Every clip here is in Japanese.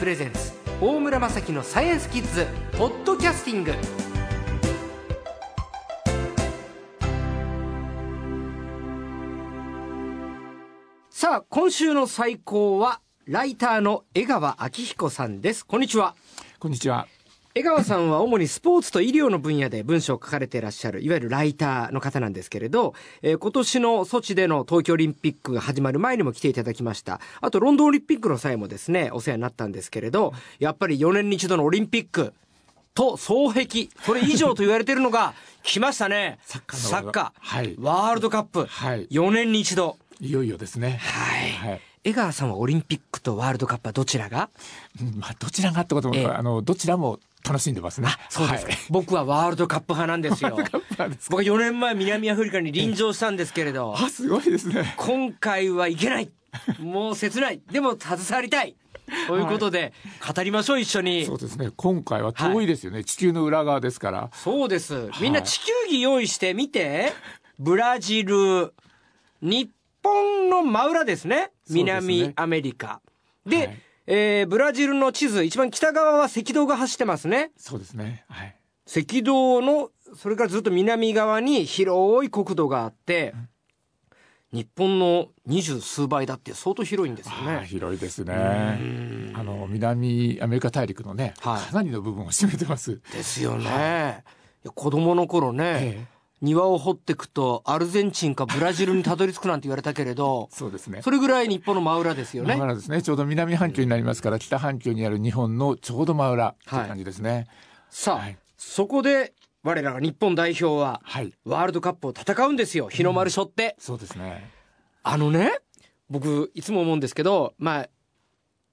プレゼンツ大村雅樹のサイエンスキッズポッドキャスティング。さあ今週の最高はライターの江川昭彦さんです。こんにちは。こんにちは。江川さんは主にスポーツと医療の分野で文章を書かれていらっしゃる、いわゆるライターの方なんですけれど、えー今年のソチでの東京オリンピックが始まる前にも来ていただきました。あとロンドンオリンピックの際もですね、お世話になったんですけれど、やっぱり4年に一度のオリンピックと双璧、それ以上と言われているのが、来ましたね。サッカーのサッカー。はいワールドカップ。はい4年に一度。いよいよですね。はい。はい。江川さんはオリンピックとワールドカップはどちらが？うんまあ、どちらがってことも、ええあの、どちらも楽しんでますね。そうですか、はい。僕はワールドカップ派なんですよ。僕は4年前南アフリカに臨場したんですけれど、あ、すごいですね。今回はいけない。もう切ない。でも携わりたい。ということで、語りましょう一緒に。そうですね。今回は遠いですよね。地球の裏側ですから。そうです。みんな地球儀用意して見て。ブラジル日本の真裏ですね。南アメリカ。ではいえーブラジルの地図一番北側は赤道が走ってますねそうですね。はい。赤道のそれからずっと南側に広い国土があって、日本の二十数倍だって相当広いんですよね。広いですね。あの、南アメリカ大陸のね、はいかなりの部分を占めてます。ですよね。いや子供の頃ね、ええ庭を掘っていくとアルゼンチンかブラジルにたどり着くなんて言われたけれど、そうですね。それぐらい日本の真裏ですよね。だからですね、ちょうど南半球になりますから、北半球にある日本のちょうど真裏という感じですね。さあ、はいそこで我らが日本代表ははい。ワールドカップを戦うんですよ。日の丸背負って。そうですね。あのね、僕、いつも思うんですけど、まあ、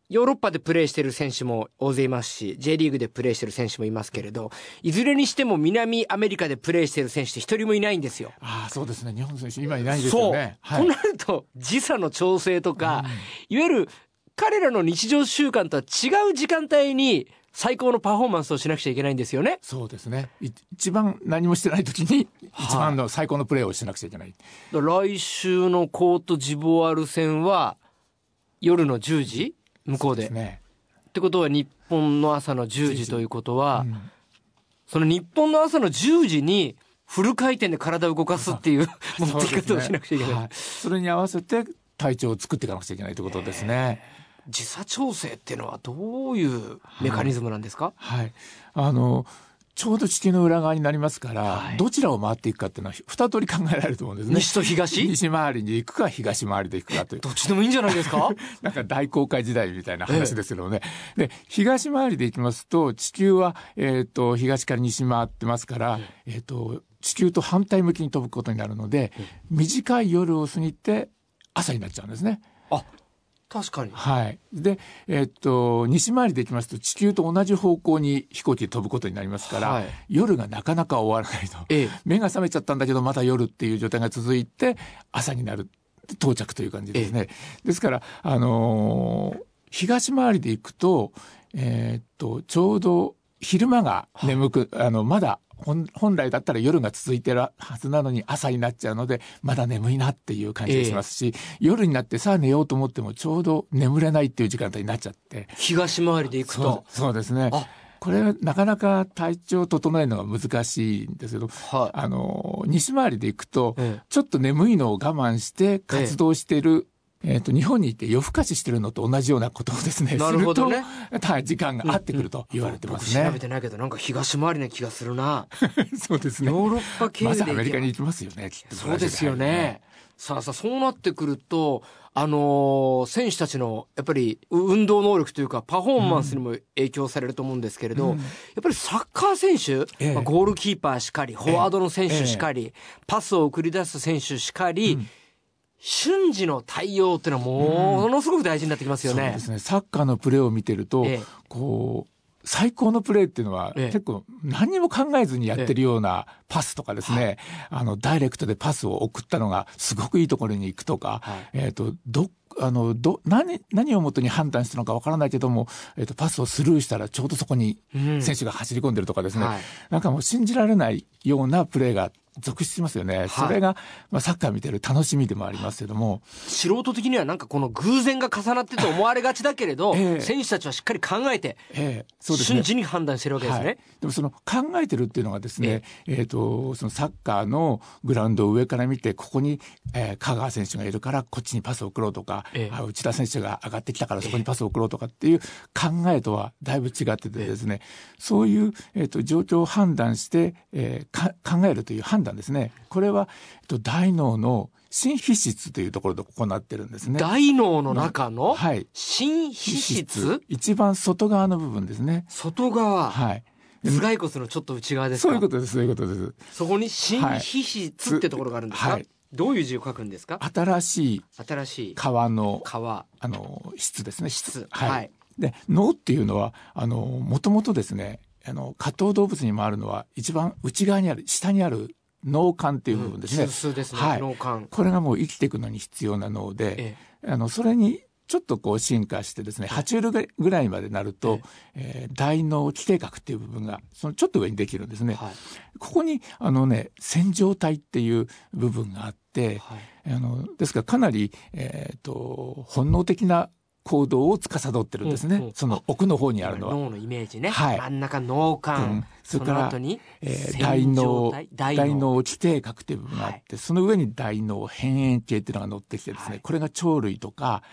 ヨーロッパでプレーしてる選手も大勢いますし、J リーグでプレーしてる選手もいますけれど、いずれにしても南アメリカでプレーしてる選手って一人もいないんですよ。ああ、そうですね。日本の選手今いないですそう。よね。となると、時差の調整とか、いわゆる彼らの日常習慣とは違う時間帯に最高のパフォーマンスをしなくちゃいけないんですよね。そうですね。い一番何もしてない時に、一番の最高のプレーをしなくちゃいけない。だから来週のコートジボワール戦は夜の10時？向こうで。ですね。ってことは日本の朝の10時ということは、うんその日本の朝の10時にフル回転で体を動かすっていう 持ってき方をしなくちゃいけない。はいそれに合わせて体調を作っていかなくちゃいけないということですね。時差調整っていうのはどういうメカニズムなんですか、はい。あの、ちょうど地球の裏側になりますから、はいどちらを回っていくかっていうのは二通り考えられると思うんですね。西と東？西回りに行くか東回りで行くかという。どっちでもいいんじゃないですか？なんか大航海時代みたいな話ですけどね。で、東回りで行きますと、地球は、えっ、と、東から西回ってますから、えっ、と、地球と反対向きに飛ぶことになるので、短い夜を過ぎて朝になっちゃうんですね。あ、確かに。はい。で、えっ、と、西回りで行きますと、地球と同じ方向に飛行機で飛ぶことになりますから、はい夜がなかなか終わらないと。ええ目が覚めちゃったんだけど、また夜っていう状態が続いて、朝になる。到着という感じですね。ですから、あのー東回りで行くと、えーっと、ちょうど昼間が眠く、あの、まだ本本来だったら夜が続いてるはずなのに朝になっちゃうので、まだ眠いなっていう感じがしますし、夜になってさあ寝ようと思ってもちょうど眠れないっていう時間帯になっちゃって。東回りで行くと。そうですねあ。これはなかなか体調を整えるのが難しいんですけど、はいあの、西回りで行くと、ええちょっと眠いのを我慢して活動してる、えっ、と、日本にいて夜更かししてるのと同じようなことをですね、なるほどねはい時間が合ってくると言われてますね。僕調べてないけどなんか東回りな気がするな。そうですね。ヨーロッパ系でまアメリカに行きますよね、そうですよね。。さあさあ、そうなってくると、あのー選手たちの、やっぱり、う運動能力というか、パフォーマンスにも影響されると思うんですけれど、うんやっぱりサッカー選手、ええまあ、ゴールキーパーしかり、フォワードの選手しかり、パスを送り出す選手しかり、うん瞬時の対応っていうのはものすごく大事になってきますよね。そうで。すね。サッカーのプレーを見てると、ええ。こう、最高のプレーっていうのは、ええ。結構何にも考えずにやってるようなパスとかですね、あの、ダイレクトでパスを送ったのがすごくいいところに行くとか、はい。えっ、と、ど、あの、ど、何、何をもとに判断したのかわからないけども、えっ、と、パスをスルーしたらちょうどそこにうん。選手が走り込んでるとかですね、はい。なんかもう信じられないようなプレーが続出しますよね。それが、まあ、サッカー見てる楽しみでもありますけども。素人的にはなんかこの偶然が重なってと思われがちだけれど、えー、選手たちはしっかり考えて、えーそうですね、瞬時に判断してるわけですね。はい、でもその考えてるっていうのがですね、えー、えーとそのサッカーのグラウンドを上から見て、ここに、えー、香川選手がいるからこっちにパスを送ろうとか、えー、内田選手が上がってきたからそこにパスを送ろうとかっていう考えとはだいぶ違っててですね、そういう、えーと、状況を判断して、えー、考えるという判断ですね。これは、えっと、大脳の新皮質というところで行ってるんですね。大脳の中のはい。新皮質？一番外側の部分ですね。外側。はい。頭蓋骨のちょっと内側ですそういうことです、そういうことです。そこに新皮質ってところがあるんですか、はい、どういう字を書くんですか？新しい新しい皮の皮あの質ですね。質。はい、はい、で脳っていうのはあのもともとですねあの下頭動物にもあるのは一番内側にある下にある脳幹っていう部分ですね。うん、ですね、はい、脳幹。これがもう生きていくのに必要な脳で、ええ、あのそれにちょっとこう進化してですね、爬虫類ぐらいまでなると、ええ。ー、大脳基底核っていう部分が、そのちょっと上にできるんですね。はい、ここに、あのね、線状体っていう部分があって、はい、あの、ですからかなり、えっ、ー、と、本能的な行動を司ってるんですね、うんうん、その奥の方にあるのは。脳のイメージね、はい、真ん中脳幹、うん、それから、えー、大脳大脳。基底核という部分があって、はい、その上に大脳辺縁系っていうのが乗ってきてですね、はい、これが鳥類とか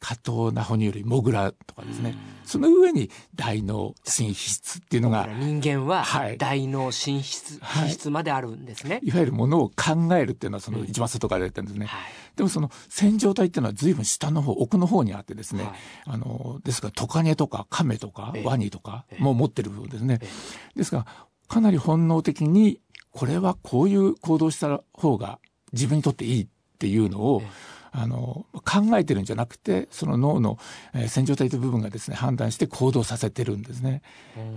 下等な哺乳類、モグラとかですね。その上に大脳新皮質っていうのが。人間は大脳新皮質、はい、皮質まであるんですね、い。わゆるものを考えるっていうのはその一番外から出てるんですね。はい、でもその線状体っていうのは随分下の方、奥の方にあってですね。はい、あの、ですからトカゲとかカメとかワニとかも持ってる部分ですね。ですから、かなり本能的にこれはこういう行動した方が自分にとっていいっていうのを、あの、考えてるんじゃなくて、その脳の、えー、線状体という部分がですね、判断して行動させてるんですね。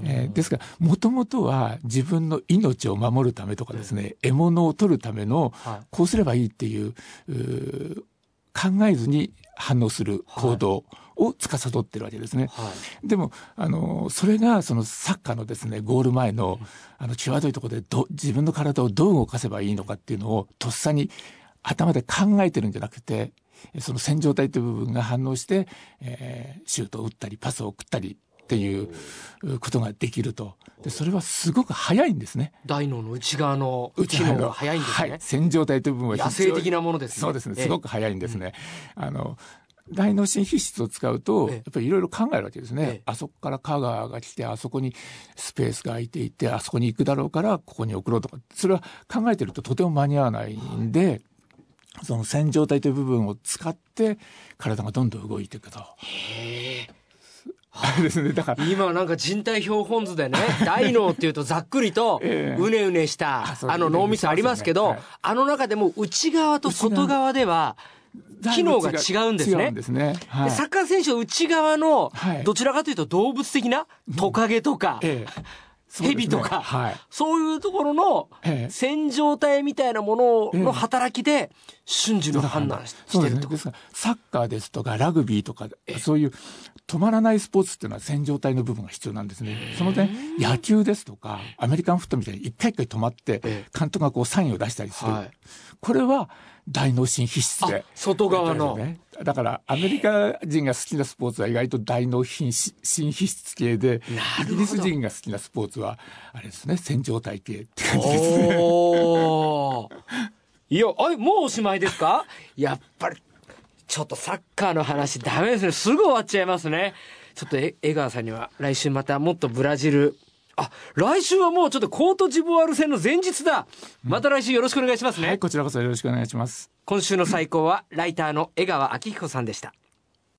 えー、ですから、もともとは自分の命を守るためとかですね、獲物を取るための、こうすればいいっていう、う考えずに反応する行動を司ってるわけですね。はい、でも、あの、それがそのサッカーのですね、ゴール前の、あの、際どいところでど、自分の体をどう動かせばいいのかっていうのをとっさに頭で考えてるんじゃなくて、その線状体という部分が反応して、えー、シュートを打ったり、パスを送ったりっていうことができると。で、それはすごく早いんですね。大脳の内側の機能が早いんですね。はい。線状体という部分は野生的なものですね。そうですね。すごく早いんですね。えー、あの、大脳新皮質を使うと、やっぱりいろいろ考えるわけですね。ええ、あそこから香川が来て、あそこにスペースが空いていて、あそこに行くだろうから、ここに送ろうとか、それは考えてるととても間に合わないんで、その線状体という部分を使って体がどんどん動いていくと。へあれ ですね、だから今なんか人体標本図でね、大脳っていうとざっくりと、うねうねした、あの脳みそありますけど、あの中でも内側と外側では、機能が違うんですね。ですね。はい、サッカー選手は内側の、どちらかというと動物的なトカゲとか、ええ蛇とか、はい、そういうところの線状体みたいなものの働きで瞬時の判断してるってこと。ですか、サッカーですとかラグビーとかそういう止まらないスポーツっていうのは線状体の部分が必要なんですね。その点野球ですとかアメリカンフットみたいに一回一回止まって監督がこうサインを出したりする。はい、これは大脳新皮質で。外側の。ね、だから、アメリカ人が好きなスポーツは意外と大脳新新皮質系で、イギリス人が好きなスポーツは、あれですね、線状体系って感じですね。いや、あもうおしまいですか？やっぱり、ちょっとサッカーの話ダメですね。すぐ終わっちゃいますね。ちょっと江川さんには来週またもっとブラジルあ、来週はもうちょっとコートジボワール戦の前日だ。また来週よろしくお願いしますね。はい、こちらこそよろしくお願いします。今週の最高は、ライターの江川明彦さんでした。